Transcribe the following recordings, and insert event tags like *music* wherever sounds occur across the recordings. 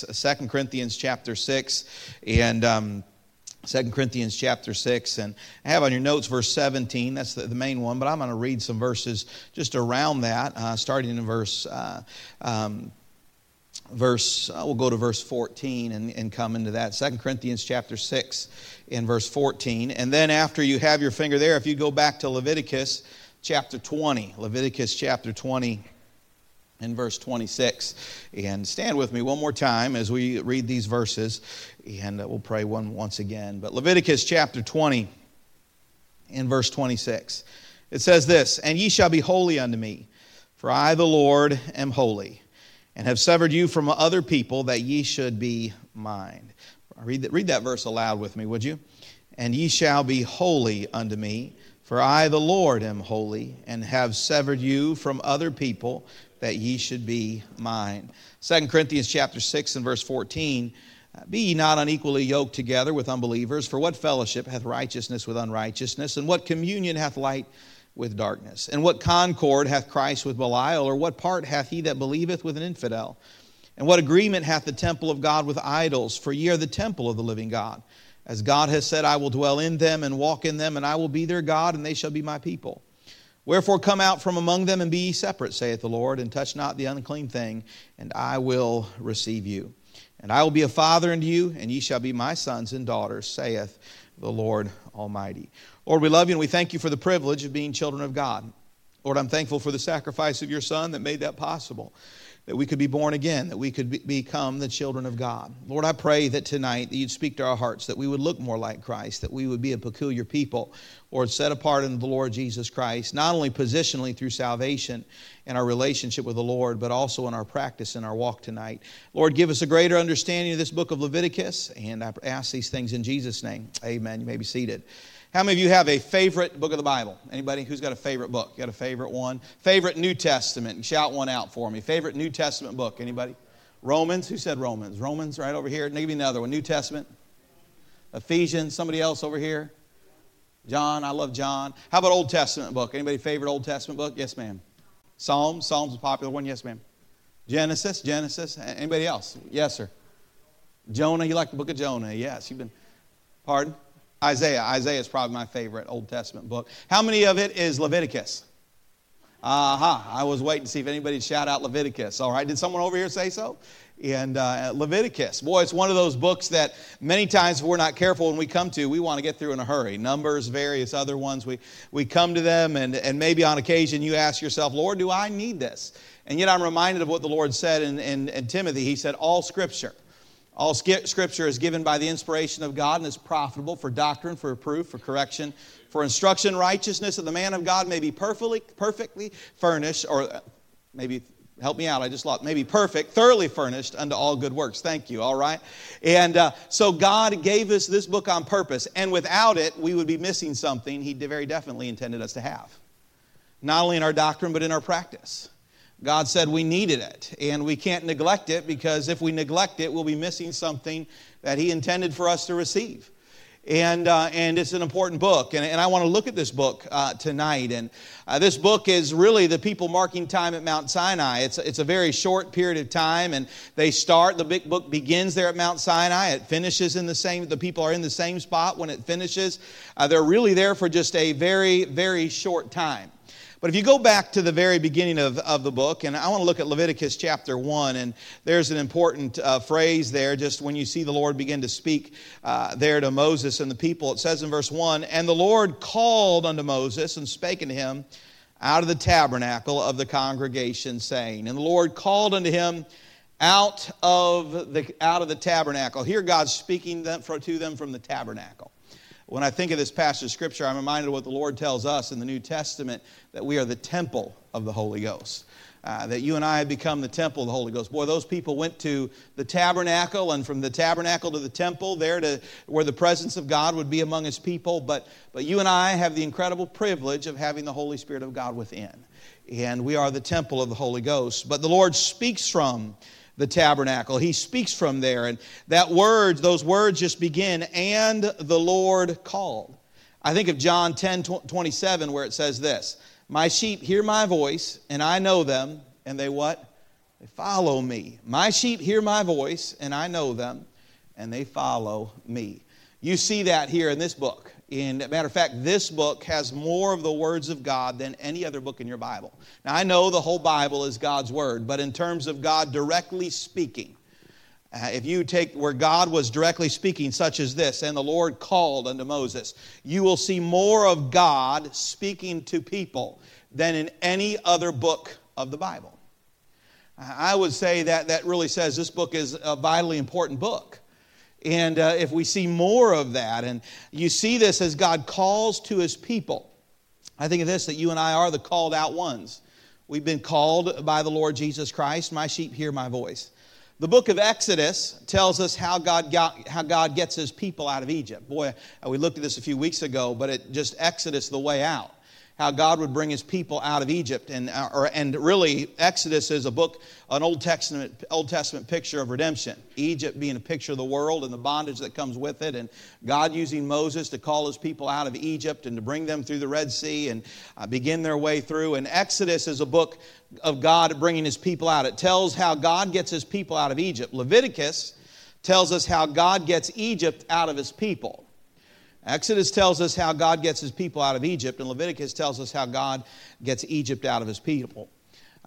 6, 2 Corinthians chapter 6, and um, 2 Corinthians chapter 6. And I have on your notes verse 17. That's the, the main one, but I'm going to read some verses just around that, uh, starting in verse. Uh, um, verse uh, we'll go to verse 14 and, and come into that 2 corinthians chapter 6 in verse 14 and then after you have your finger there if you go back to leviticus chapter 20 leviticus chapter 20 in verse 26. And stand with me one more time as we read these verses, and uh, we'll pray one once again. But Leviticus chapter 20, in verse 26, it says this And ye shall be holy unto me, for I, the Lord, am holy, and have severed you from other people that ye should be mine. Read that, read that verse aloud with me, would you? And ye shall be holy unto me. For I, the Lord, am holy, and have severed you from other people that ye should be mine. 2 Corinthians chapter 6 and verse 14. Uh, be ye not unequally yoked together with unbelievers, for what fellowship hath righteousness with unrighteousness, and what communion hath light with darkness? And what concord hath Christ with Belial, or what part hath he that believeth with an infidel? And what agreement hath the temple of God with idols? For ye are the temple of the living God. As God has said, I will dwell in them and walk in them, and I will be their God, and they shall be my people. Wherefore come out from among them and be ye separate, saith the Lord, and touch not the unclean thing, and I will receive you. And I will be a father unto you, and ye shall be my sons and daughters, saith the Lord Almighty. Lord, we love you and we thank you for the privilege of being children of God. Lord, I'm thankful for the sacrifice of your Son that made that possible that we could be born again, that we could be, become the children of God. Lord, I pray that tonight that you'd speak to our hearts, that we would look more like Christ, that we would be a peculiar people, Lord, set apart in the Lord Jesus Christ, not only positionally through salvation and our relationship with the Lord, but also in our practice and our walk tonight. Lord, give us a greater understanding of this book of Leviticus, and I ask these things in Jesus' name. Amen. You may be seated. How many of you have a favorite book of the Bible? Anybody who's got a favorite book? You got a favorite one? Favorite New Testament? Shout one out for me. Favorite New Testament book? Anybody? Romans? Who said Romans? Romans right over here. Give me another one. New Testament. Ephesians. Somebody else over here? John. I love John. How about Old Testament book? Anybody favorite Old Testament book? Yes, ma'am. Psalms. Psalms is a popular one. Yes, ma'am. Genesis. Genesis. Anybody else? Yes, sir. Jonah. You like the book of Jonah? Yes. You've been. Pardon? Isaiah. Isaiah is probably my favorite Old Testament book. How many of it is Leviticus? Aha, uh-huh. I was waiting to see if anybody'd shout out Leviticus. All right, did someone over here say so? And uh, Leviticus, boy, it's one of those books that many times if we're not careful when we come to, we want to get through in a hurry. Numbers, various other ones, we, we come to them, and, and maybe on occasion you ask yourself, Lord, do I need this? And yet I'm reminded of what the Lord said in, in, in Timothy. He said, All scripture all scripture is given by the inspiration of God and is profitable for doctrine, for reproof, for correction, for instruction, righteousness, that the man of God may be perfectly, perfectly furnished, or uh, maybe help me out, I just lost, maybe perfect, thoroughly furnished unto all good works. Thank you, all right? And uh, so God gave us this book on purpose, and without it, we would be missing something He very definitely intended us to have. Not only in our doctrine, but in our practice. God said we needed it, and we can't neglect it because if we neglect it, we'll be missing something that He intended for us to receive. And, uh, and it's an important book. And, and I want to look at this book uh, tonight. And uh, this book is really the people marking time at Mount Sinai. It's, it's a very short period of time, and they start, the big book begins there at Mount Sinai. It finishes in the same, the people are in the same spot when it finishes. Uh, they're really there for just a very, very short time. But if you go back to the very beginning of, of the book, and I want to look at Leviticus chapter 1, and there's an important uh, phrase there, just when you see the Lord begin to speak uh, there to Moses and the people. It says in verse 1 And the Lord called unto Moses and spake unto him out of the tabernacle of the congregation, saying, And the Lord called unto him out of the, out of the tabernacle. Here God's speaking them, to them from the tabernacle. When I think of this passage of Scripture, I'm reminded of what the Lord tells us in the New Testament that we are the temple of the Holy Ghost. Uh, that you and I have become the temple of the Holy Ghost. Boy, those people went to the tabernacle, and from the tabernacle to the temple, there to where the presence of God would be among His people. But, but you and I have the incredible privilege of having the Holy Spirit of God within. And we are the temple of the Holy Ghost. But the Lord speaks from the tabernacle. He speaks from there. And that word, those words just begin, and the Lord called. I think of John 10 27, where it says this My sheep hear my voice, and I know them, and they what? They follow me. My sheep hear my voice, and I know them, and they follow me. You see that here in this book. In matter of fact, this book has more of the words of God than any other book in your Bible. Now I know the whole Bible is God's word, but in terms of God directly speaking, uh, if you take where God was directly speaking, such as this, and the Lord called unto Moses, you will see more of God speaking to people than in any other book of the Bible. I would say that that really says this book is a vitally important book. And uh, if we see more of that, and you see this as God calls to his people, I think of this that you and I are the called out ones. We've been called by the Lord Jesus Christ. My sheep hear my voice. The book of Exodus tells us how God, got, how God gets his people out of Egypt. Boy, we looked at this a few weeks ago, but it just Exodus the way out how God would bring his people out of Egypt. And, uh, or, and really, Exodus is a book, an Old Testament, Old Testament picture of redemption. Egypt being a picture of the world and the bondage that comes with it. And God using Moses to call his people out of Egypt and to bring them through the Red Sea and uh, begin their way through. And Exodus is a book of God bringing his people out. It tells how God gets his people out of Egypt. Leviticus tells us how God gets Egypt out of his people. Exodus tells us how God gets his people out of Egypt, and Leviticus tells us how God gets Egypt out of his people.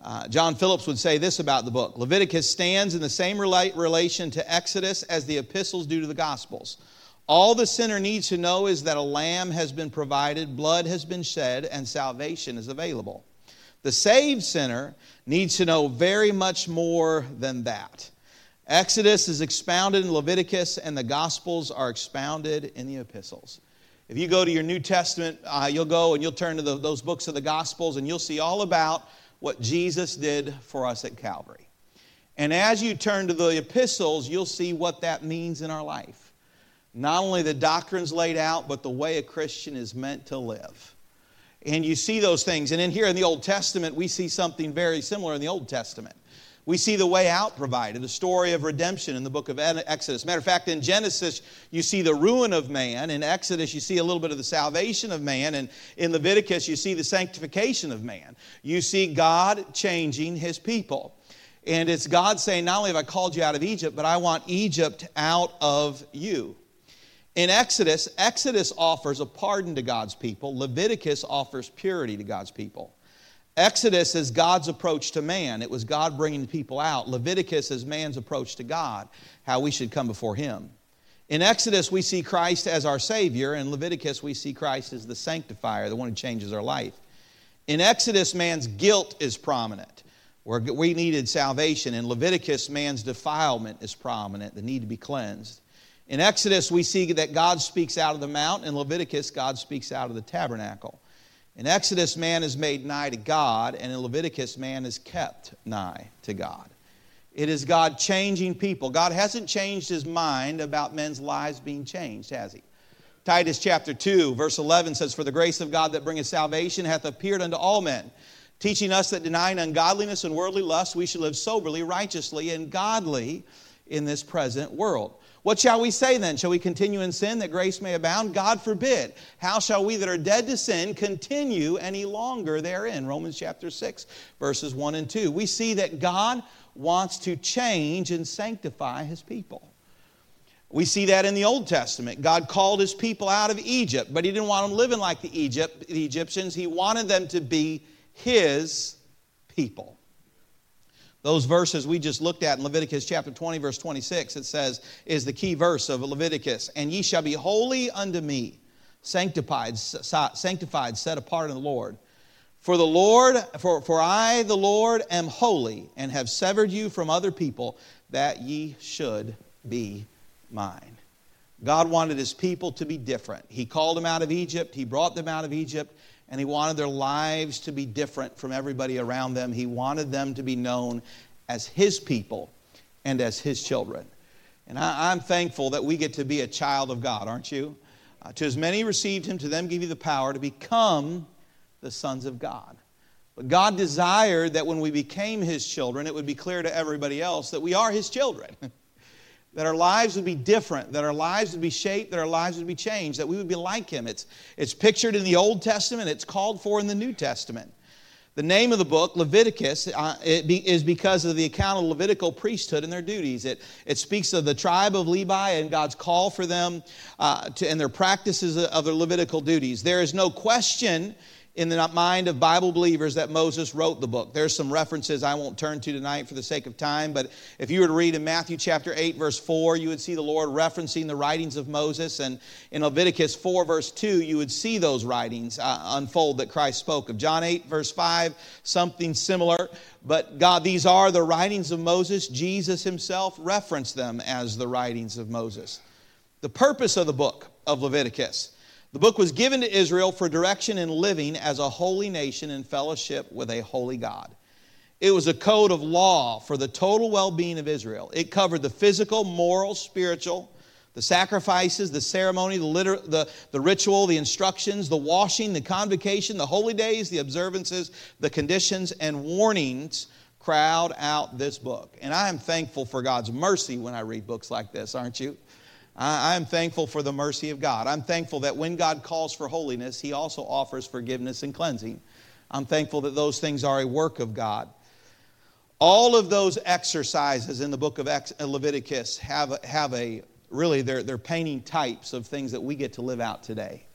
Uh, John Phillips would say this about the book Leviticus stands in the same relation to Exodus as the epistles do to the Gospels. All the sinner needs to know is that a lamb has been provided, blood has been shed, and salvation is available. The saved sinner needs to know very much more than that. Exodus is expounded in Leviticus, and the Gospels are expounded in the epistles. If you go to your New Testament, uh, you'll go and you'll turn to the, those books of the Gospels, and you'll see all about what Jesus did for us at Calvary. And as you turn to the epistles, you'll see what that means in our life. Not only the doctrines laid out, but the way a Christian is meant to live. And you see those things. And in here in the Old Testament, we see something very similar in the Old Testament. We see the way out provided, the story of redemption in the book of Exodus. Matter of fact, in Genesis, you see the ruin of man. In Exodus, you see a little bit of the salvation of man. And in Leviticus, you see the sanctification of man. You see God changing his people. And it's God saying, Not only have I called you out of Egypt, but I want Egypt out of you. In Exodus, Exodus offers a pardon to God's people, Leviticus offers purity to God's people. Exodus is God's approach to man. It was God bringing people out. Leviticus is man's approach to God, how we should come before Him. In Exodus, we see Christ as our Savior. In Leviticus, we see Christ as the sanctifier, the one who changes our life. In Exodus, man's guilt is prominent, where we needed salvation. In Leviticus, man's defilement is prominent, the need to be cleansed. In Exodus, we see that God speaks out of the mount. In Leviticus, God speaks out of the tabernacle. In Exodus, man is made nigh to God, and in Leviticus, man is kept nigh to God. It is God changing people. God hasn't changed his mind about men's lives being changed, has he? Titus chapter 2, verse 11 says, For the grace of God that bringeth salvation hath appeared unto all men, teaching us that denying ungodliness and worldly lust, we should live soberly, righteously, and godly in this present world. What shall we say then? Shall we continue in sin that grace may abound? God forbid. How shall we that are dead to sin continue any longer therein? Romans chapter 6, verses 1 and 2. We see that God wants to change and sanctify his people. We see that in the Old Testament. God called his people out of Egypt, but he didn't want them living like the, Egypt, the Egyptians. He wanted them to be his people. Those verses we just looked at in Leviticus chapter 20, verse 26, it says, is the key verse of Leviticus. And ye shall be holy unto me, sanctified, sanctified, set apart in the Lord. For the Lord, for, for I, the Lord, am holy, and have severed you from other people, that ye should be mine. God wanted his people to be different. He called them out of Egypt, he brought them out of Egypt, and he wanted their lives to be different from everybody around them. He wanted them to be known as his people and as his children. And I, am thankful that we get to be a child of God, aren't you? Uh, to as many received him, to them give you the power to become the sons of God. But God desired that when we became his children, it would be clear to everybody else that we are his children. *laughs* that our lives would be different, that our lives would be shaped, that our lives would be changed, that we would be like Him. It's, it's pictured in the Old Testament, it's called for in the New Testament. The name of the book, Leviticus, uh, be, is because of the account of Levitical priesthood and their duties. It, it speaks of the tribe of Levi and God's call for them uh, to, and their practices of their Levitical duties. There is no question in the mind of Bible believers that Moses wrote the book. There's some references I won't turn to tonight for the sake of time, but if you were to read in Matthew chapter 8, verse 4, you would see the Lord referencing the writings of Moses. And in Leviticus 4, verse 2, you would see those writings uh, unfold that Christ spoke of. John 8, verse 5, something similar. But God, these are the writings of Moses. Jesus himself referenced them as the writings of Moses. The purpose of the book of Leviticus the book was given to Israel for direction in living as a holy nation in fellowship with a holy God. It was a code of law for the total well being of Israel. It covered the physical, moral, spiritual, the sacrifices, the ceremony, the, liter- the, the ritual, the instructions, the washing, the convocation, the holy days, the observances, the conditions, and warnings crowd out this book. And I am thankful for God's mercy when I read books like this, aren't you? I am thankful for the mercy of God. I'm thankful that when God calls for holiness, He also offers forgiveness and cleansing. I'm thankful that those things are a work of God. All of those exercises in the book of uh, Leviticus have, have a really, they're, they're painting types of things that we get to live out today.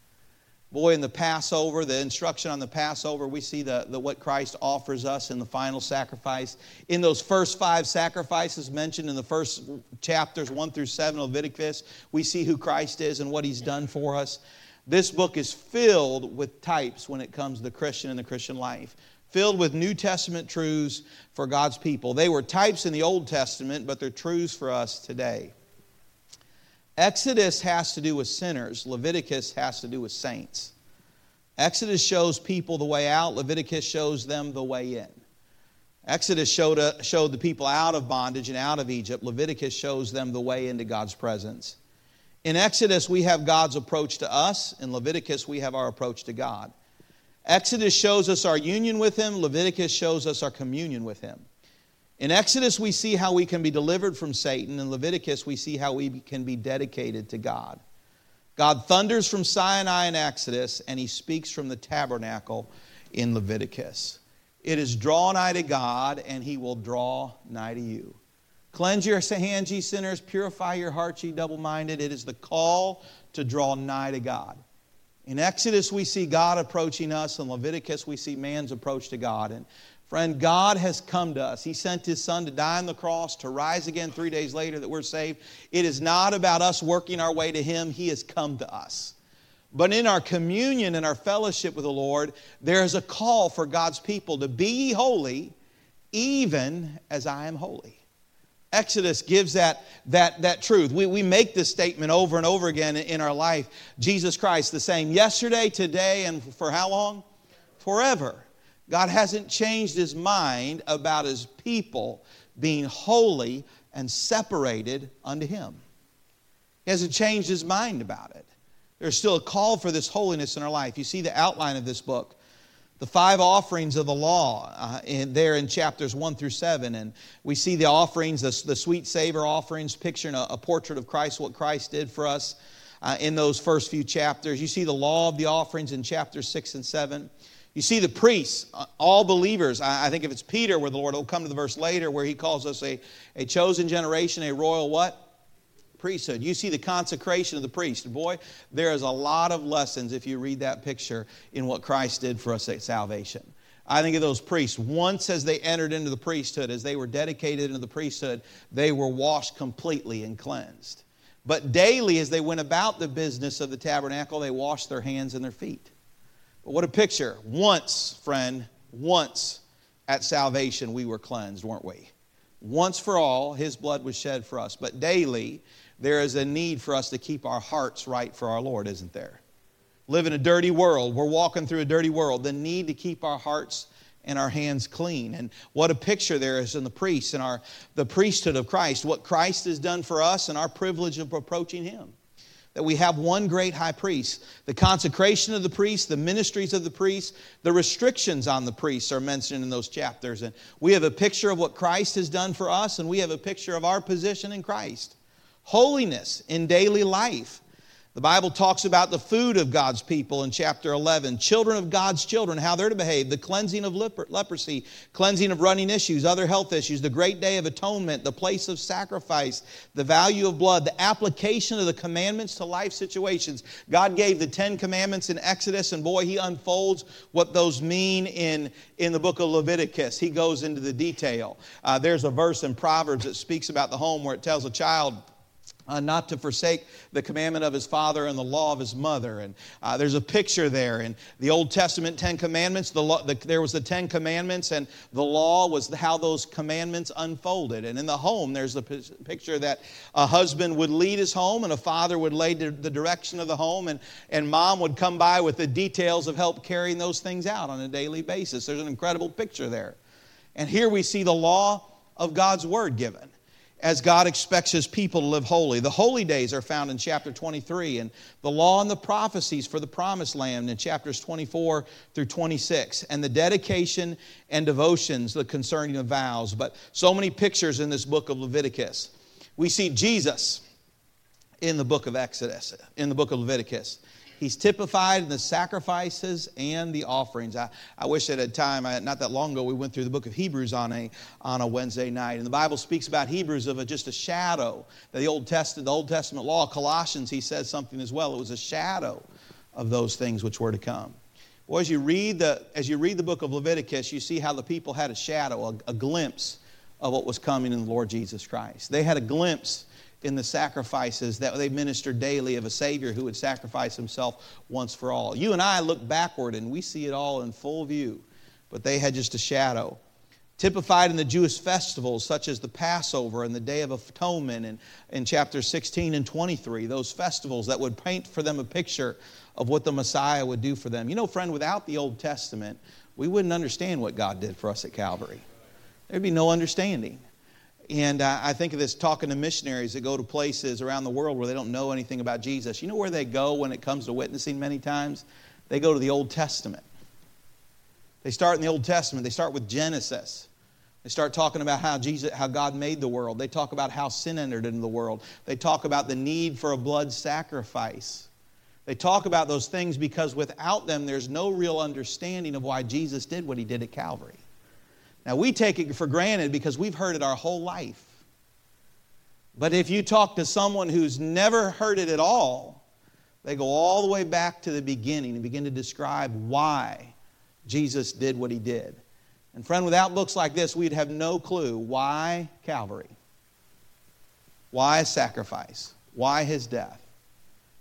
Boy, in the Passover, the instruction on the Passover, we see the, the, what Christ offers us in the final sacrifice. In those first five sacrifices mentioned in the first chapters, 1 through 7 of Leviticus, we see who Christ is and what he's done for us. This book is filled with types when it comes to the Christian and the Christian life, filled with New Testament truths for God's people. They were types in the Old Testament, but they're truths for us today. Exodus has to do with sinners, Leviticus has to do with saints. Exodus shows people the way out, Leviticus shows them the way in. Exodus showed, uh, showed the people out of bondage and out of Egypt. Leviticus shows them the way into God's presence. In Exodus, we have God's approach to us. In Leviticus, we have our approach to God. Exodus shows us our union with Him. Leviticus shows us our communion with Him. In Exodus, we see how we can be delivered from Satan. In Leviticus, we see how we can be dedicated to God. God thunders from Sinai in Exodus, and he speaks from the tabernacle in Leviticus. It is draw nigh to God, and he will draw nigh to you. Cleanse your hands, ye sinners, purify your hearts, ye double minded. It is the call to draw nigh to God. In Exodus, we see God approaching us. In Leviticus, we see man's approach to God. And Friend, God has come to us. He sent His Son to die on the cross, to rise again three days later that we're saved. It is not about us working our way to Him, He has come to us. But in our communion and our fellowship with the Lord, there is a call for God's people to be holy, even as I am holy. Exodus gives that, that, that truth. We, we make this statement over and over again in our life. Jesus Christ, the same yesterday, today, and for how long? Forever. God hasn't changed his mind about his people being holy and separated unto him. He hasn't changed his mind about it. There's still a call for this holiness in our life. You see the outline of this book. The five offerings of the law uh, in, there in chapters 1 through 7. And we see the offerings, the, the sweet savor offerings, picturing a, a, portrait of Christ, what Christ did for us uh, in those first few chapters. You see the law of the offerings in chapters 6 and 7. You see the priests, uh, all believers. I think if it's Peter, where the Lord will come to the verse later, where he calls us a, a chosen generation, a royal what? Priesthood. You see the consecration of the priest. Boy, there is a lot of lessons if you read that picture in what Christ did for us at salvation. I think of those priests. Once as they entered into the priesthood, as they were dedicated into the priesthood, they were washed completely and cleansed. But daily, as they went about the business of the tabernacle, they washed their hands and their feet. What a picture. Once, friend, once at salvation we were cleansed, weren't we? Once for all, his blood was shed for us. But daily, there is a need for us to keep our hearts right for our Lord, isn't there? Live in a dirty world. We're walking through a dirty world. The need to keep our hearts and our hands clean. And what a picture there is in the priests and our the priesthood of Christ, what Christ has done for us and our privilege of approaching him that we have one great high priest. The consecration of the priest, the ministries of the priest, the restrictions on the priests are mentioned in those chapters. And we have a picture of what Christ has done for us, and we have a picture of our position in Christ. Holiness in daily life. The Bible talks about the food of God's people in chapter 11, children of God's children, how they're to behave, the cleansing of leper- leprosy, cleansing of running issues, other health issues, the great day of atonement, the place of sacrifice, the value of blood, the application of the commandments to life situations. God gave the Ten Commandments in Exodus, and boy, He unfolds what those mean in, in the book of Leviticus. He goes into the detail. Uh, there's a verse in Proverbs that speaks about the home where it tells a child, uh, not to forsake the commandment of his father and the law of his mother. And uh, there's a picture there in the Old Testament Ten Commandments. The, law, the there was the Ten Commandments, and the law was how those commandments unfolded. And in the home, there's a p- picture that a husband would lead his home, and a father would lay the direction of the home, and, and mom would come by with the details of help carrying those things out on a daily basis. There's an incredible picture there. And here we see the law of God's word given as God expects his people to live holy. The holy days are found in chapter 23, and the law and the prophecies for the promised land in chapters 24 through 26, and the dedication and devotions, the concerning of vows. But so many pictures in this book of Leviticus. We see Jesus in the book of Exodus, in the book of Leviticus. He's typified in the sacrifices and the offerings. I, I wish at a time, I, not that long ago, we went through the book of Hebrews on a, on a Wednesday night. And the Bible speaks about Hebrews of a, just a shadow. The Old Testament, the Old Testament law, Colossians, he says something as well. It was a shadow of those things which were to come. Well, as you read the, as you read the book of Leviticus, you see how the people had a shadow, a, a glimpse of what was coming in the Lord Jesus Christ. They had a glimpse in the sacrifices that they ministered daily of a Savior who would sacrifice himself once for all. You and I look backward and we see it all in full view, but they had just a shadow. Typified in the Jewish festivals such as the Passover and the Day of Atonement in, in chapters 16 and 23, those festivals that would paint for them a picture of what the Messiah would do for them. You know, friend, without the Old Testament, we wouldn't understand what God did for us at Calvary. There'd be no understanding. And I think of this talking to missionaries that go to places around the world where they don't know anything about Jesus. You know where they go when it comes to witnessing many times? They go to the Old Testament. They start in the Old Testament. They start with Genesis. They start talking about how Jesus, how God made the world. They talk about how sin entered into the world. They talk about the need for a blood sacrifice. They talk about those things because without them, there's no real understanding of why Jesus did what he did at Calvary. Now, we take it for granted because we've heard it our whole life. But if you talk to someone who's never heard it at all, they go all the way back to the beginning and begin to describe why Jesus did what he did. And, friend, without books like this, we'd have no clue why Calvary, why sacrifice, why his death.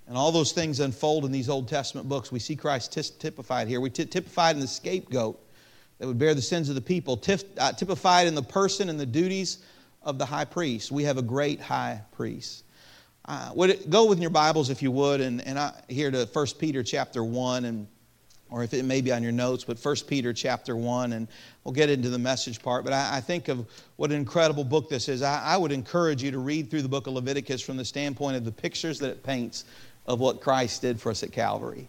And all those things unfold in these Old Testament books. We see Christ typified here. We typified in the scapegoat that would bear the sins of the people, uh, typified in the person and the duties of the high priest. We have a great high priest. Uh, would it, go with your Bibles if you would, and, and I, here to 1 Peter chapter 1, and or if it may be on your notes, but 1 Peter chapter 1, and we'll get into the message part. But I, I think of what an incredible book this is. I, I would encourage you to read through the book of Leviticus from the standpoint of the pictures that it paints of what Christ did for us at Calvary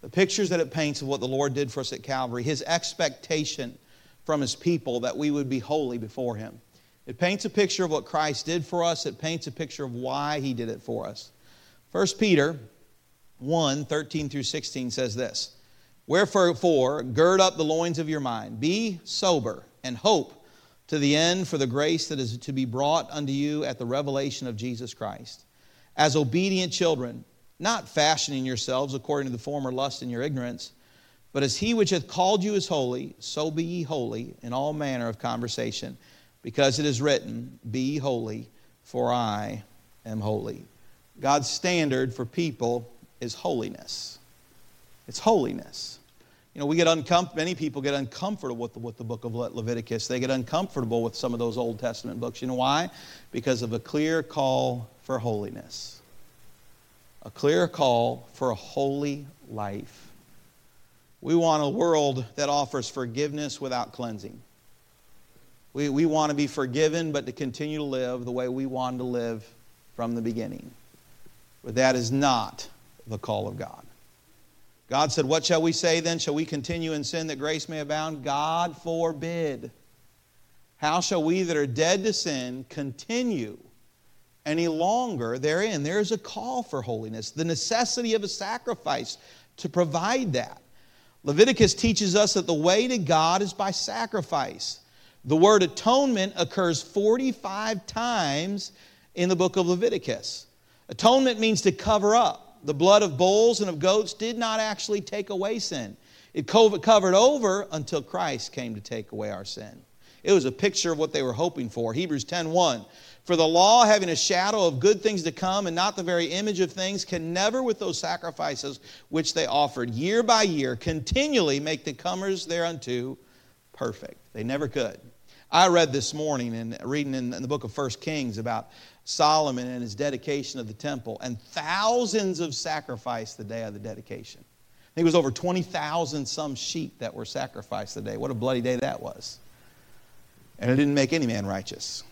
the pictures that it paints of what the Lord did for us at Calvary, his expectation from his people that we would be holy before him. It paints a picture of what Christ did for us, it paints a picture of why he did it for us. 1 Peter 1 13 through 16 says this Wherefore, gird up the loins of your mind, be sober, and hope to the end for the grace that is to be brought unto you at the revelation of Jesus Christ. As obedient children, not fashioning yourselves according to the former lust in your ignorance, but as he which hath called you is holy, so be ye holy in all manner of conversation, because it is written, Be ye holy, for I am holy. God's standard for people is holiness. It's holiness. You know, we get uncomfortable, many people get uncomfortable with the, with the book of Leviticus. They get uncomfortable with some of those Old Testament books. You know why? Because of a clear call for holiness a clear call for a holy life. We want a world that offers forgiveness without cleansing. We, we want to be forgiven, but to continue to live the way we wanted to live from the beginning. But that is not the call of God. God said, What shall we say then? Shall we continue in sin that grace may abound? God forbid. How shall we that are dead to sin continue any longer therein. There is a call for holiness, the necessity of a sacrifice to provide that. Leviticus teaches us that the way to God is by sacrifice. The word atonement occurs 45 times in the book of Leviticus. Atonement means to cover up. The blood of bulls and of goats did not actually take away sin. It covered over until Christ came to take away our sin. It was a picture of what they were hoping for. Hebrews 10:1 For the law having a shadow of good things to come and not the very image of things can never with those sacrifices which they offered year by year continually make the comers thereunto perfect. They never could. I read this morning and reading in the book of First Kings about Solomon and his dedication of the temple, and thousands of sacrificed the day of the dedication. I think it was over 20,000 some sheep that were sacrificed the day. What a bloody day that was. And it didn't make any man righteous.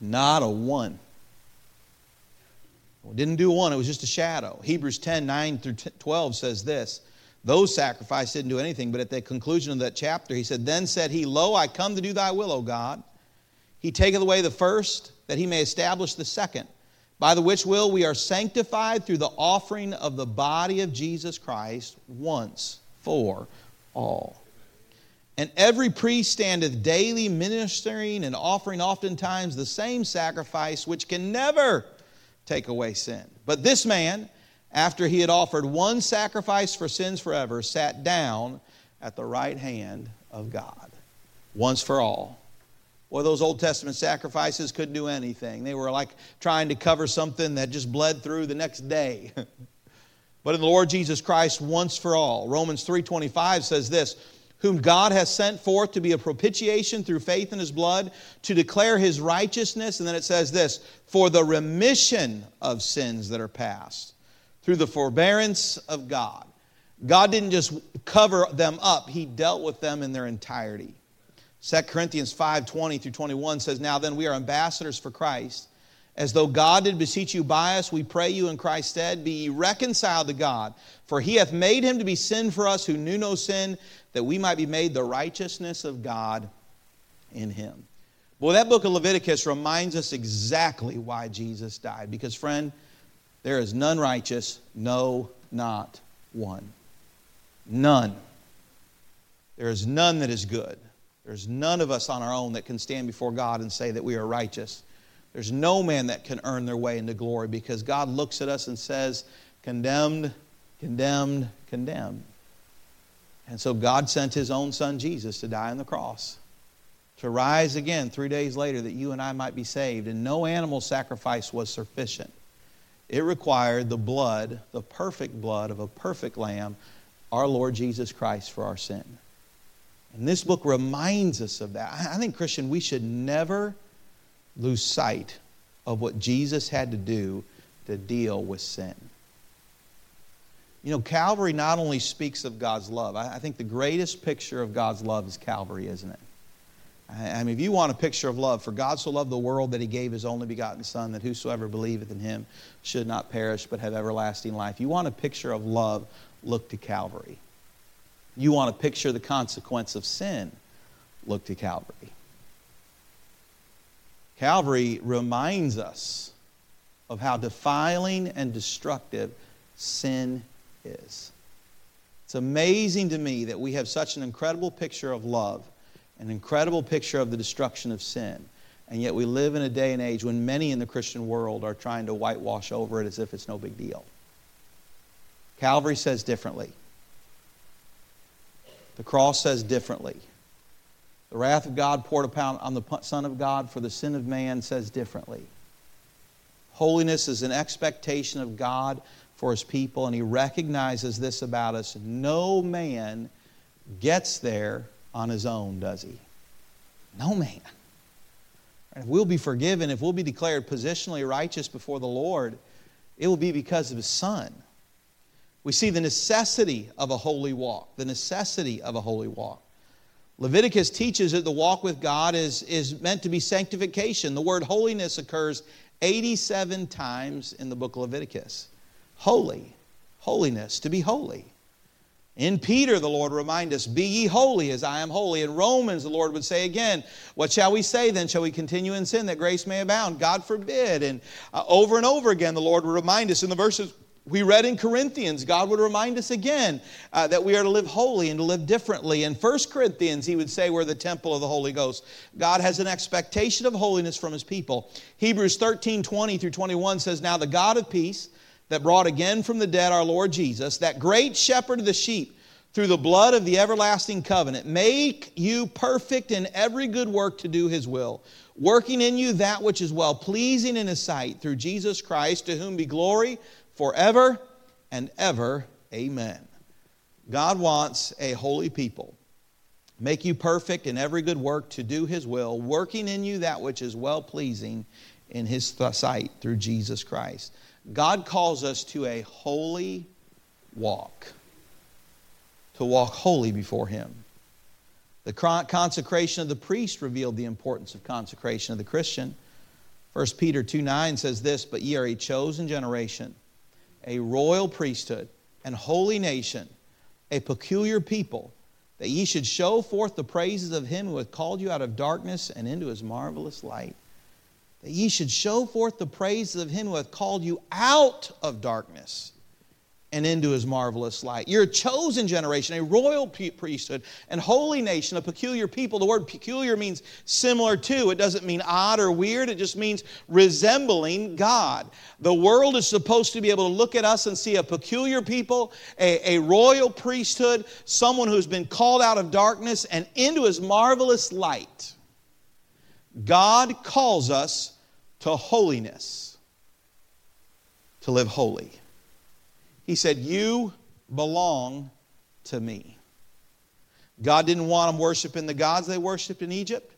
Not a one. Well, didn't do one, it was just a shadow. Hebrews 10 9 through 12 says this those sacrifices didn't do anything, but at the conclusion of that chapter, he said, Then said he, Lo, I come to do thy will, O God. He taketh away the first, that he may establish the second, by the which will we are sanctified through the offering of the body of Jesus Christ once for all. And every priest standeth daily ministering and offering oftentimes the same sacrifice, which can never take away sin. But this man, after he had offered one sacrifice for sins forever, sat down at the right hand of God, once for all. Well, those Old Testament sacrifices couldn't do anything. They were like trying to cover something that just bled through the next day. *laughs* but in the Lord Jesus Christ, once for all. Romans 3:25 says this, whom God has sent forth to be a propitiation through faith in his blood, to declare his righteousness. And then it says this, for the remission of sins that are past through the forbearance of God. God didn't just cover them up, He dealt with them in their entirety. 2 Corinthians 5 20 through 21 says, Now then, we are ambassadors for Christ. As though God did beseech you by us, we pray you in Christ's stead, be ye reconciled to God. For he hath made him to be sin for us who knew no sin, that we might be made the righteousness of God in him. Well, that book of Leviticus reminds us exactly why Jesus died. Because, friend, there is none righteous, no, not one. None. There is none that is good. There's none of us on our own that can stand before God and say that we are righteous. There's no man that can earn their way into glory because God looks at us and says, condemned, condemned, condemned. And so God sent his own son Jesus to die on the cross, to rise again three days later that you and I might be saved. And no animal sacrifice was sufficient. It required the blood, the perfect blood of a perfect lamb, our Lord Jesus Christ, for our sin. And this book reminds us of that. I think, Christian, we should never lose sight of what Jesus had to do to deal with sin. You know, Calvary not only speaks of God's love, I think the greatest picture of God's love is Calvary, isn't it? I mean, if you want a picture of love, for God so loved the world that he gave his only begotten Son, that whosoever believeth in him should not perish but have everlasting life. You want a picture of love, look to Calvary. You want to picture of the consequence of sin, look to Calvary. Calvary reminds us of how defiling and destructive sin is. It's amazing to me that we have such an incredible picture of love an incredible picture of the destruction of sin. And yet we live in a day and age when many in the Christian world are trying to whitewash over it as if it's no big deal. Calvary says differently. The cross says differently. The wrath of God poured upon on the Son of God for the sin of man says differently. Holiness is an expectation of God for his people, and he recognizes this about us. No man gets there on his own, does he? No man. If we'll be forgiven, if we'll be declared positionally righteous before the Lord, it will be because of his Son. We see the necessity of a holy walk, the necessity of a holy walk. Leviticus teaches that the walk with God is, is meant to be sanctification. The word holiness occurs 87 times in the book of Leviticus. Holy, holiness, to be holy. In Peter, the Lord remind us, Be ye holy as I am holy. In Romans, the Lord would say again, What shall we say then? Shall we continue in sin that grace may abound? God forbid. And uh, over and over again, the Lord would remind us in the verses we read in Corinthians, God would remind us again uh, that we are to live holy and to live differently. In 1 Corinthians, he would say we're the temple of the Holy Ghost. God has an expectation of holiness from his people. Hebrews 13 20 through 21 says, Now the God of peace, that brought again from the dead our Lord Jesus, that great shepherd of the sheep, through the blood of the everlasting covenant, make you perfect in every good work to do his will, working in you that which is well pleasing in his sight, through Jesus Christ, to whom be glory forever and ever. Amen. God wants a holy people. Make you perfect in every good work to do his will, working in you that which is well pleasing in his sight through Jesus Christ. God calls us to a holy walk, to walk holy before Him. The consecration of the priest revealed the importance of consecration of the Christian. 1 Peter 2 9 says this, But ye are a chosen generation, a royal priesthood, and holy nation, a peculiar people, that ye should show forth the praises of him who hath called you out of darkness and into his marvelous light. That ye should show forth the praises of him who hath called you out of darkness and into his marvelous light. You're a chosen generation, a royal priesthood, and holy nation, a peculiar people. The word peculiar means similar to. It doesn't mean odd or weird, it just means resembling God. The world is supposed to be able to look at us and see a peculiar people, a, a royal priesthood, someone who's been called out of darkness and into his marvelous light. God calls us to holiness, to live holy. He said, You belong to me. God didn't want them worshiping the gods they worshiped in Egypt.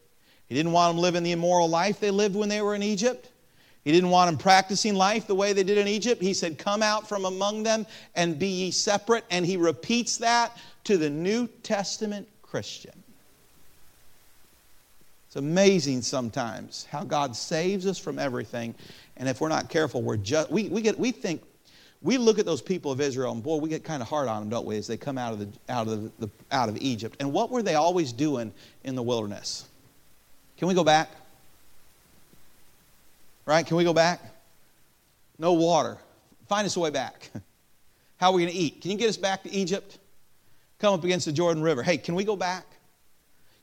He didn't want them living the immoral life they lived when they were in Egypt. He didn't want them practicing life the way they did in Egypt. He said, Come out from among them and be ye separate. And he repeats that to the New Testament Christian. It's amazing sometimes how God saves us from everything. And if we're not careful, we're just, we, we, get, we think, we look at those people of Israel and boy, we get kind of hard on them, don't we, as they come out of, the, out, of the, out of Egypt. And what were they always doing in the wilderness? Can we go back? Right? Can we go back? No water. Find us a way back. *laughs* How are we going to eat? Can you get us back to Egypt? Come up against the Jordan River. Hey, can we go back?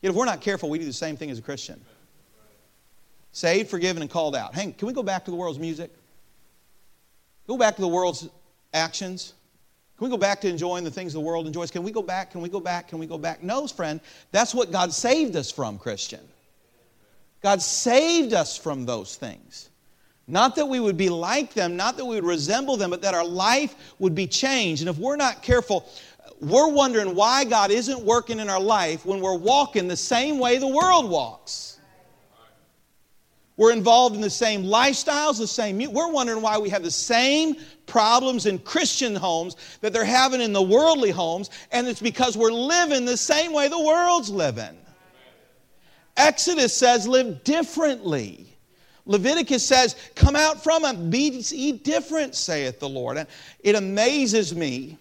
Yet if we're not careful, we do the same thing as a Christian. Saved, forgiven, and called out. Hey, can we go back to the world's music? Go back to the world's actions? Can we go back to enjoying the things the world enjoys? Can we go back? Can we go back? Can we go back? No, friend. That's what God saved us from, Christian. God saved us from those things. Not that we would be like them, not that we would resemble them, but that our life would be changed. And if we're not careful, we're wondering why God isn't working in our life when we're walking the same way the world walks. We're involved in the same lifestyles, the same. We're wondering why we have the same problems in Christian homes that they're having in the worldly homes, and it's because we're living the same way the world's living. Exodus says, live differently. Leviticus says, come out from them, be ye different, saith the Lord. And it amazes me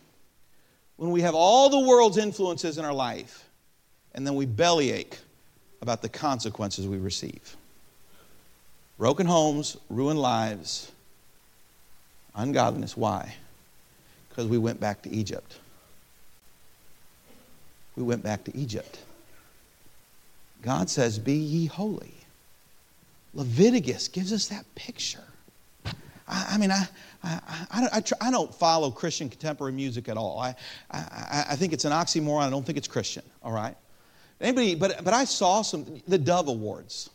when we have all the world's influences in our life and then we bellyache about the consequences we receive. Broken homes, ruined lives, ungodliness. Why? Because we went back to Egypt. We went back to Egypt. God says, Be ye holy. Leviticus gives us that picture. I, I mean, I, I, I, I, I, don't follow Christian contemporary music at all. I, I, I think it's an oxymoron. I don't think it's Christian, all right? Anybody, but, but I saw some, the Dove Awards.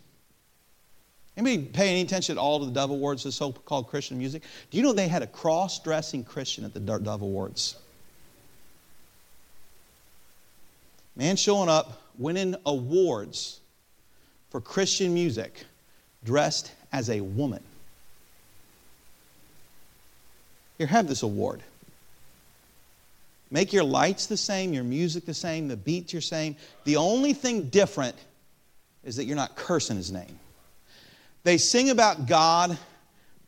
Anybody pay any attention at all to the Dove Awards, the so called Christian music? Do you know they had a cross dressing Christian at the Dove Awards? Man showing up, winning awards for Christian music, dressed as a woman. Here, have this award. Make your lights the same, your music the same, the beats your same. The only thing different is that you're not cursing his name. They sing about God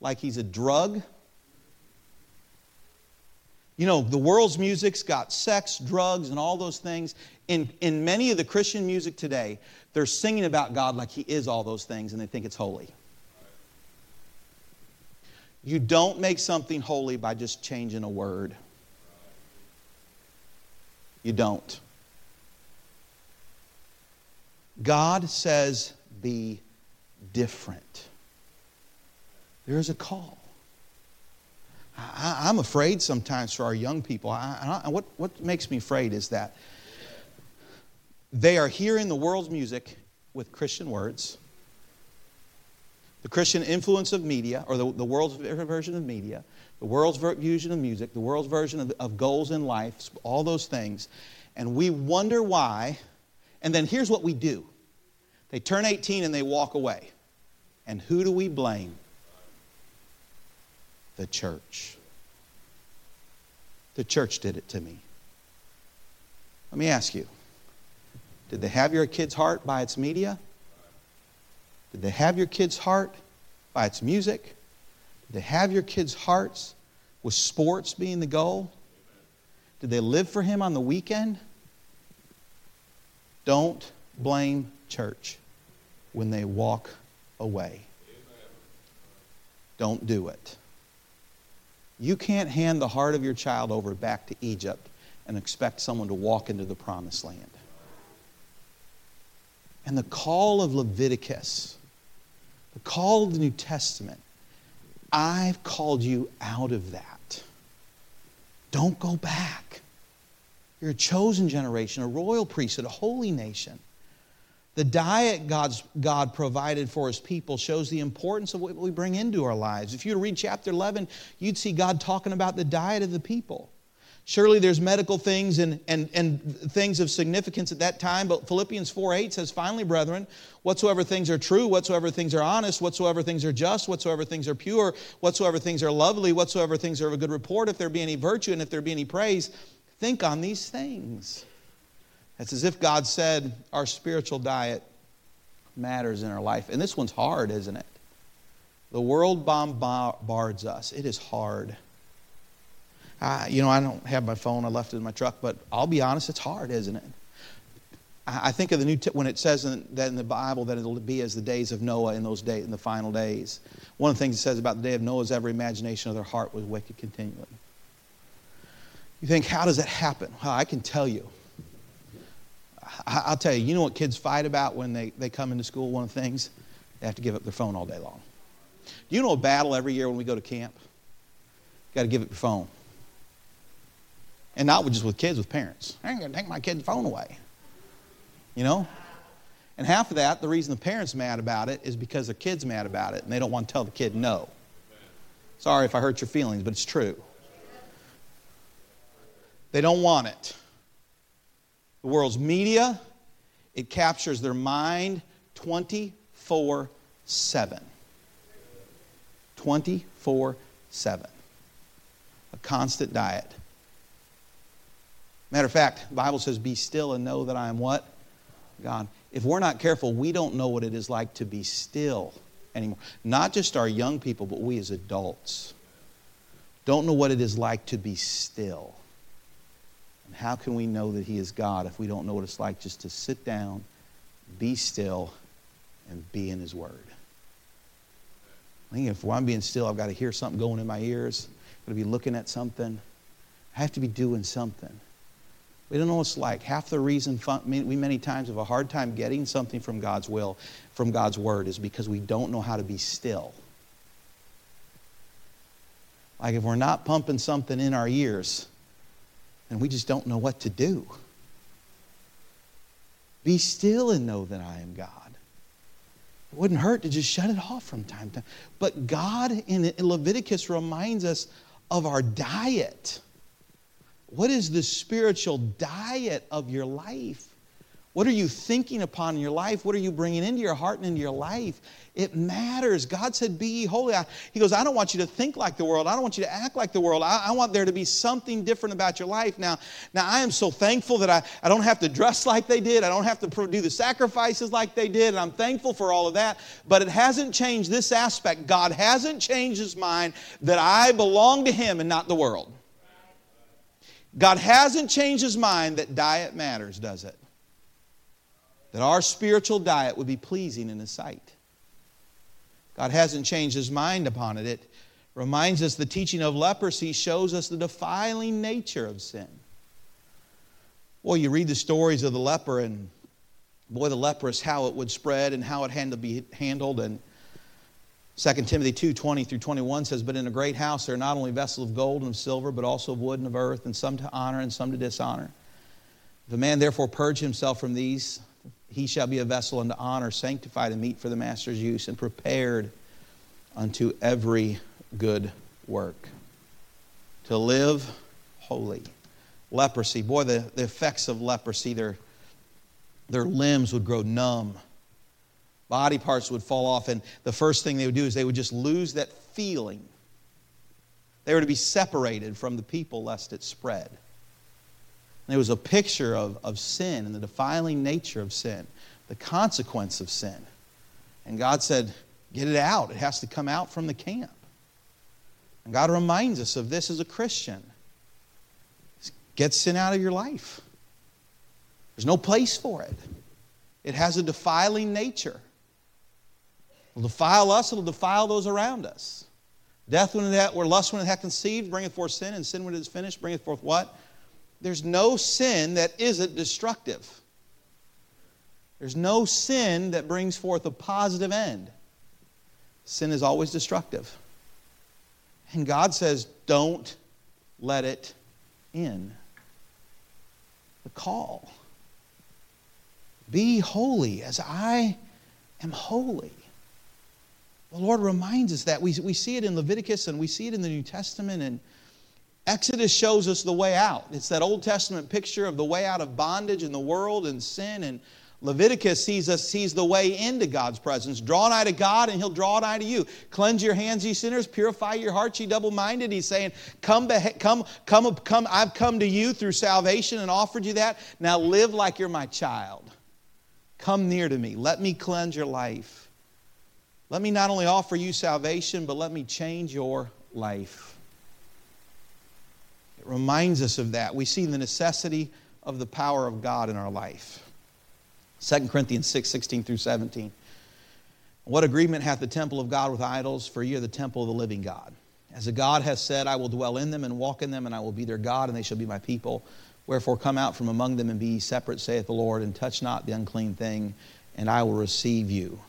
like he's a drug. You know, the world's music's got sex, drugs, and all those things. In, in many of the Christian music today, they're singing about God like He is all those things and they think it's holy. You don't make something holy by just changing a word. You don't. God says, be different. There is a call. I, am afraid sometimes for our young people. I, I, what, what makes me afraid is that they are hearing the world's music with Christian words, the Christian influence of media, or the, the world's version of media, the world's version of music, the world's version of, of goals in life, all those things. And we wonder why. And then here's what we do they turn 18 and they walk away. And who do we blame? the church. The church did it to me. Let me ask you did they have your kid's heart by its media? Did they have your kid's heart by its music? Did they have your kids' hearts with sports being the goal? Did they live for Him on the weekend? Don't blame church when they walk away. Don't do it. You can't hand the heart of your child over back to Egypt and expect someone to walk into the promised land. And the call of Leviticus, the call of the New Testament, I've called you out of that. Don't go back. You're a chosen generation, a royal priesthood, a holy nation. The diet God's, God provided for his people shows the importance of what we bring into our lives. If you read chapter 11, you'd see God talking about the diet of the people. Surely there's medical things and, and, and things of significance at that time, but Philippians 4 8 says, Finally, brethren, whatsoever things are true, whatsoever things are honest, whatsoever things are just, whatsoever things are pure, whatsoever things are lovely, whatsoever things are of a good report, if there be any virtue and if there be any praise, think on these things. It's as if God said our spiritual diet matters in our life. And this one's hard, isn't it? The world bombards us. It is hard. You know, I don't have my phone. I left it in my truck, but I'll be honest, it's hard, isn't it? I think of the new t- when it says in, that in the Bible that it'll be as the days of Noah in those days, in the final days. One of the things it says about the day of Noah is every imagination of their heart was wicked continually. You think, how does that happen? Well, I can tell you. I'll tell you, you know what kids fight about when they, they come into school? One of the things, they have to give up their phone all day long. Do you know a battle every year when we go to camp? You got to give up your phone. And not just with kids, with parents. I ain't going to take my kid's phone away. You know? And half of that, the reason the parent's mad about it is because their kid's mad about it and they don't want to tell the kid no. Sorry if I hurt your feelings, but it's true. They don't want it the world's media. It captures their mind 24 7. 24 7. A constant diet. Matter of fact, the Bible says, Be still and know that I am what? God. If we're not careful, we don't know what it is like to be still anymore. Not just our young people, but we as adults don't know what it is like to be still. How can we know that He is God if we don't know what it's like just to sit down, be still, and be in His Word? I think if I'm being still, I've got to hear something going in my ears. I've got to be looking at something. I have to be doing something. We don't know what it's like. Half the reason we many times have a hard time getting something from God's will, from God's word, is because we don't know how to be still. Like if we're not pumping something in our ears, and we just don't know what to do. Be still and know that I am God. It wouldn't hurt to just shut it off from time to time. But God in Leviticus reminds us of our diet. What is the spiritual diet of your life? What are you thinking upon in your life? What are you bringing into your heart and into your life? It matters. God said, Be ye holy. He goes, I don't want you to think like the world. I don't want you to act like the world. I, I, want there to be something different about your life. Now, now I am so thankful that I, I don't have to dress like they did. I don't have to do the sacrifices like they did. And I'm thankful for all of that. But it hasn't changed this aspect. God hasn't changed his mind that I belong to Him and not the world. God hasn't changed his mind that diet matters, does it? That our spiritual diet would be pleasing in his sight. God hasn't changed his mind upon it. It reminds us the teaching of leprosy shows us the defiling nature of sin. Well, you read the stories of the leper, and boy, the leprous, how it would spread and how it had to be handled. And 2 Timothy 2 20 through 21 says, But in a great house there are not only vessels of gold and of silver, but also of wood and of earth, and some to honor and some to dishonor. If a man therefore purge himself from these, he shall be a vessel unto honor, sanctified and meet for the master's use, and prepared unto every good work. To live holy. Leprosy. Boy, the, the effects of leprosy, their, their limbs would grow numb. Body parts would fall off, and the first thing they would do is they would just lose that feeling. They were to be separated from the people lest it spread. And it was a picture of, of sin and the defiling nature of sin, the consequence of sin. And God said, Get it out. It has to come out from the camp. And God reminds us of this as a Christian. Get sin out of your life. There's no place for it. It has a defiling nature. It'll defile us, it'll defile those around us. Death when it hath, or lust when it hath conceived, bringeth forth sin, and sin when it is finished, bringeth forth what? There's no sin that isn't destructive. There's no sin that brings forth a positive end. Sin is always destructive. And God says, don't let it in. The call. Be holy as I am holy. The Lord reminds us that. We, we see it in Leviticus and we see it in the New Testament. And Exodus shows us the way out. It's that Old Testament picture of the way out of bondage in the world and sin. And Leviticus sees us sees the way into God's presence. Draw nigh to God, and He'll draw nigh to you. Cleanse your hands, ye sinners. Purify your hearts, ye double-minded. He's saying, "Come, come, come, come. I've come to you through salvation and offered you that. Now live like you're my child. Come near to me. Let me cleanse your life. Let me not only offer you salvation, but let me change your life." Reminds us of that. We see the necessity of the power of God in our life. 2 Corinthians 6 16 through 17. What agreement hath the temple of God with idols? For ye are the temple of the living God. As the God hath said, I will dwell in them and walk in them, and I will be their God, and they shall be my people. Wherefore come out from among them and be separate, saith the Lord, and touch not the unclean thing, and I will receive you.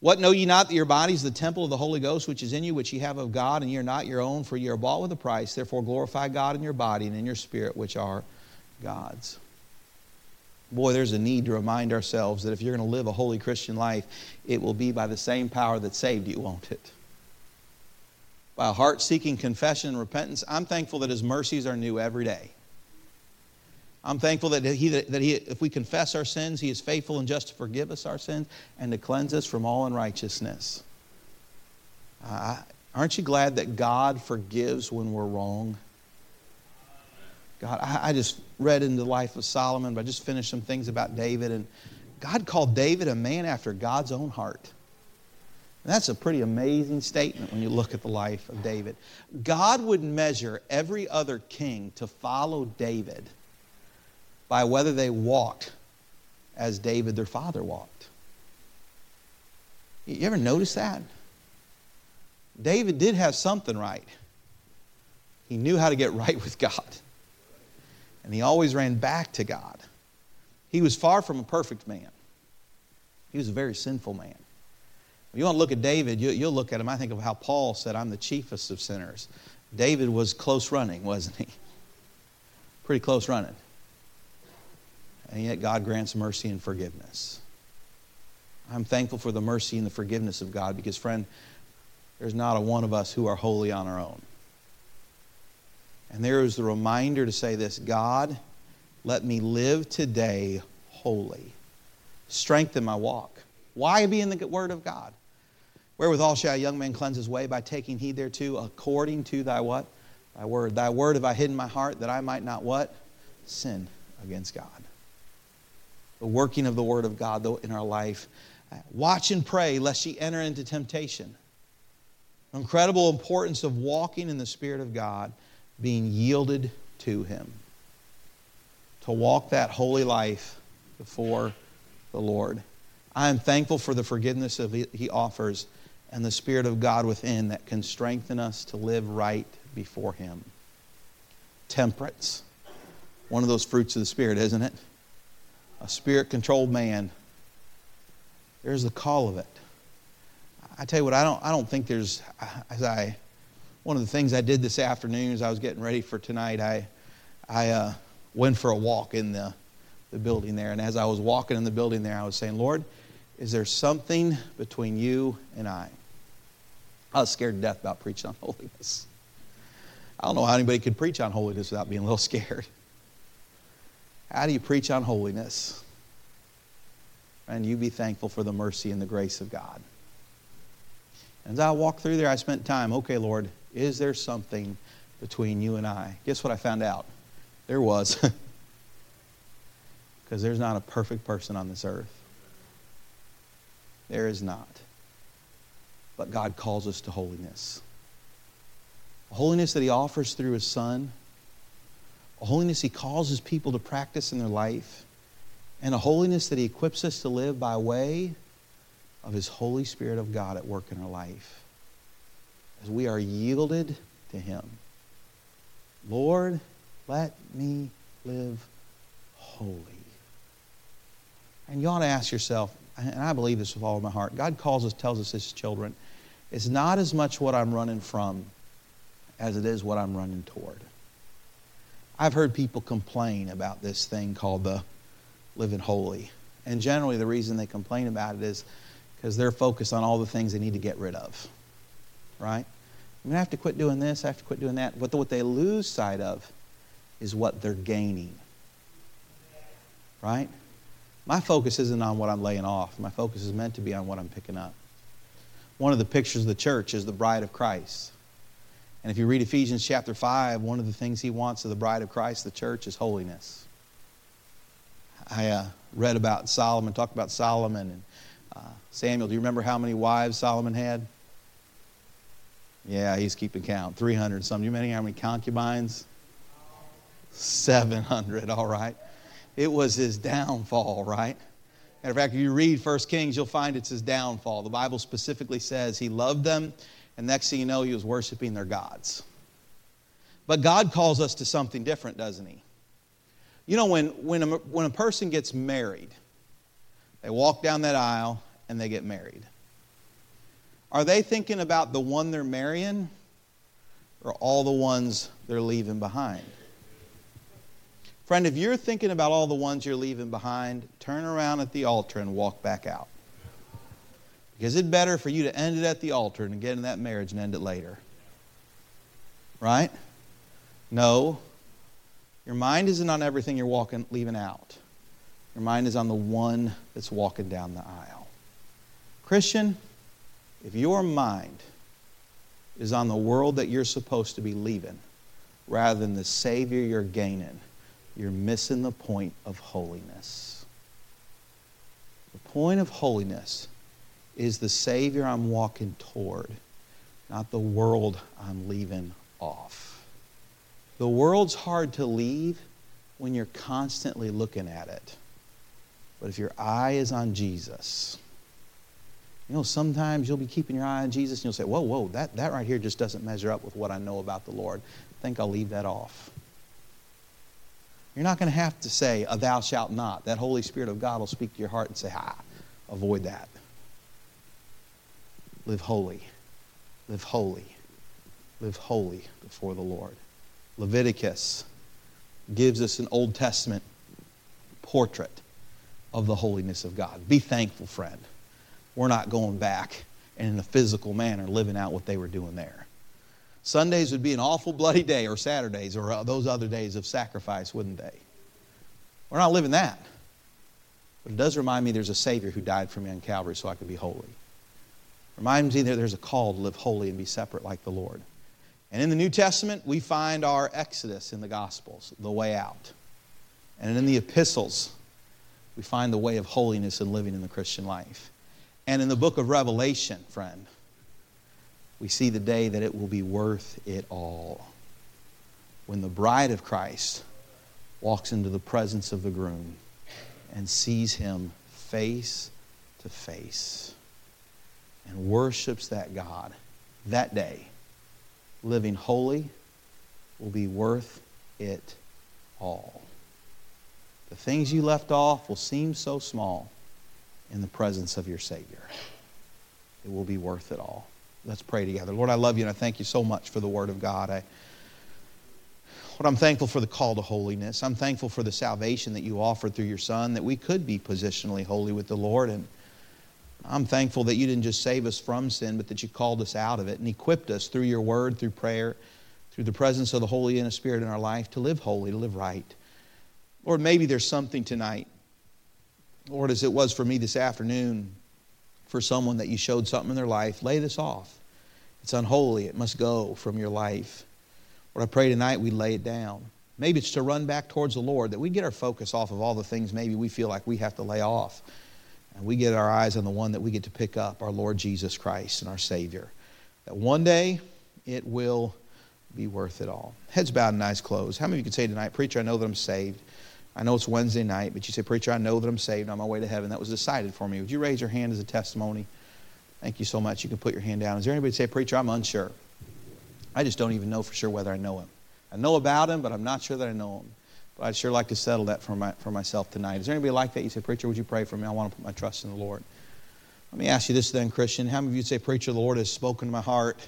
What know ye not that your body is the temple of the Holy Ghost which is in you, which ye have of God, and ye are not your own, for ye are bought with a price. Therefore glorify God in your body and in your spirit, which are God's. Boy, there's a need to remind ourselves that if you're going to live a holy Christian life, it will be by the same power that saved you, won't it? By a heart seeking confession and repentance. I'm thankful that His mercies are new every day. I'm thankful that, he, that he, if we confess our sins, He is faithful and just to forgive us our sins and to cleanse us from all unrighteousness. Uh, aren't you glad that God forgives when we're wrong? God, I, I just read in the life of Solomon, but I just finished some things about David. And God called David a man after God's own heart. And that's a pretty amazing statement when you look at the life of David. God would measure every other king to follow David by whether they walked as David, their father, walked. You ever notice that? David did have something right. He knew how to get *laughs* right with God and he always ran back to God. He was far from a perfect man. He was a very sinful man. If you want to look at David, you, will look at him. I think of how Paul said, I'm the chiefest of sinners. David was close running, wasn't he? Pretty close running. And yet God grants mercy and forgiveness. I'm thankful for the mercy and the forgiveness of God because, friend, there's not a one of us who are holy on our own. And there is the reminder to say this God, let me live today holy. Strengthen my walk. Why be in the word of God? Wherewithal shall a young man cleanse his way by taking heed thereto, according to thy what? Thy word. Thy word have I hidden my heart that I might not what? Sin against God. The working of the word of God in our life. Watch and pray lest ye enter into temptation. Incredible importance of walking in the Spirit of God being yielded to Him. To walk that holy life before the Lord. I am thankful for the forgiveness of He offers and the Spirit of God within that can strengthen us to live right before Him. Temperance. One of those fruits of the Spirit, isn't it? A spirit controlled man. There's the call of it. I tell you what, I don't, I don't think there's, as I, one of the things I did this afternoon as I was getting ready for tonight, I, I uh, went for a walk in the, the building there. And as I was walking in the building there, I was saying, Lord, is there something between you and I? I was scared to death about preaching on *laughs* holiness. I don't know how anybody could preach on holiness without being a little scared. How do you preach on holiness? And you be thankful for the mercy and the grace of God. As I walked through there, I spent time, okay, Lord, is there something between you and I? Guess what I found out? There was. *laughs* Because there's not a perfect person on this earth. There is not. But God calls us to holiness. Holiness that He offers through His Son, a holiness He calls His people to practice in their life, and a holiness that He equips us to live by way of His Holy Spirit of God at work in our life. As we are yielded to Him. Lord, let me live holy. And you ought to ask yourself, and I believe this with all my heart, God calls us, tells us as children, it's not as much what I'm running from as it is what I'm running toward. I've heard people complain about this thing called the living holy. And generally, the reason they complain about it is because they're focused on all the things they need to get rid of. Right? I'm going to have to quit doing this, I have to quit doing that. But what they lose sight of is what they're gaining. Right? My focus isn't on what I'm laying off, my focus is meant to be on what I'm picking up. One of the pictures of the church is the bride of Christ. And if you read Ephesians chapter 5, one of the things he wants of the bride of Christ, the church, is holiness. I uh, read about Solomon, talked about Solomon and uh, Samuel. Do you remember how many wives Solomon had? Yeah, he's keeping count. 300 some. Do you remember how many concubines? 700, all right. It was his downfall, right? Matter of fact, if you read 1 Kings, you'll find it's his downfall. The Bible specifically says he loved them, and next thing you know, he was worshiping their gods. But God calls us to something different, doesn't he? You know, when, when, a, when a person gets married, they walk down that aisle and they get married. Are they thinking about the one they're marrying or all the ones they're leaving behind? Friend, if you're thinking about all the ones you're leaving behind, turn around at the altar and walk back out. Because it's better for you to end it at the altar and get in that marriage and end it later. Right? No. Your mind isn't on everything you're walking, leaving out. Your mind is on the one that's walking down the aisle. Christian, if your mind is on the world that you're supposed to be leaving rather than the Savior you're gaining, you're missing the point of holiness. The point of holiness is the Savior I'm walking toward, not the world I'm leaving off. The world's hard to leave when you're constantly looking at it. But if your eye is on Jesus, you know, sometimes you'll be keeping your eye on Jesus and you'll say, whoa, whoa, that, that right here just doesn't measure up with what I know about the Lord. I think I'll leave that off. You're not going to have to say, a thou shalt not. That Holy Spirit of God will speak to your heart and say, ah, avoid that. Live holy. Live holy. Live holy before the Lord. Leviticus gives us an Old Testament portrait of the holiness of God. Be thankful, friend. We're not going back and in a physical manner living out what they were doing there. Sundays would be an awful bloody day, or Saturdays, or uh, those other days of sacrifice, wouldn't they? We're not living that. But it does remind me there's a Savior who died for me on Calvary so I could be holy. Reminds me that there's a call to live holy and be separate like the Lord. And in the New Testament, we find our exodus in the Gospels, the way out. And in the epistles, we find the way of holiness and living in the Christian life. And in the book of Revelation, friend, we see the day that it will be worth it all. when the bride of Christ walks into the presence of the groom and sees him face to face and worships that God that day, living holy will be worth it all. The things you left off will seem so small in the presence of your Savior. It will be worth it all. Let's pray together. Lord, I love you and I thank you so much for the Word of God. I, Lord, I'm thankful for the call to holiness. I'm thankful for the salvation that you offered through your Son, that we could be positionally holy with the Lord. And I'm thankful that you didn't just save us from sin, but that you called us out of it and equipped us through your word, through prayer, through the presence of the Holy and Spirit in our life to live holy, to live right. Lord, maybe there's something tonight, Lord, as it was for me this afternoon, for someone that you showed something in their life, lay this off. It's unholy. It must go from your life. Lord, I pray tonight we lay it down. Maybe it's to run back towards the Lord, that we get our focus off of all the things maybe we feel like we have to lay off. And we get our eyes on the one that we get to pick up, our Lord Jesus Christ and our Savior. That one day it will be worth it all. Heads bowed and eyes closed. How many of you can say tonight, Preacher, I know that I'm saved? I know it's Wednesday night, but you say, Preacher, I know that I'm saved on my way to heaven. That was decided for me. Would you raise your hand as a testimony? Thank you so much. You can put your hand down. Is there anybody say, Preacher, I'm unsure? I just don't even know for sure whether I know him. I know about him, but I'm not sure that I know him. But I'd sure like to settle that for, my, for myself tonight. Is there anybody like that? You say, Preacher, would you pray for me? I want to put my trust in the Lord. Let me ask you this then, Christian. How many of you say, Preacher, the Lord has spoken to my heart?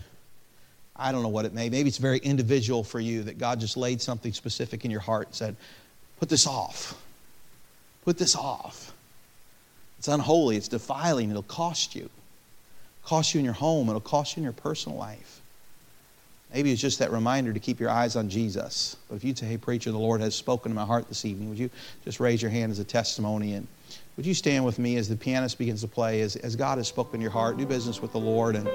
I don't know what it may. Maybe it's very individual for you that God just laid something specific in your heart and said, Put this off. Put this off. It's unholy. It's defiling. It'll cost you. Cost you in your home. It'll cost you in your personal life. Maybe it's just that reminder to keep your eyes on Jesus. But if you say, hey, preacher, the Lord has spoken to my heart this evening, would you just raise your hand as a testimony? And would you stand with me as the pianist begins to play, as, as God has spoken to your heart? Do business with the Lord. And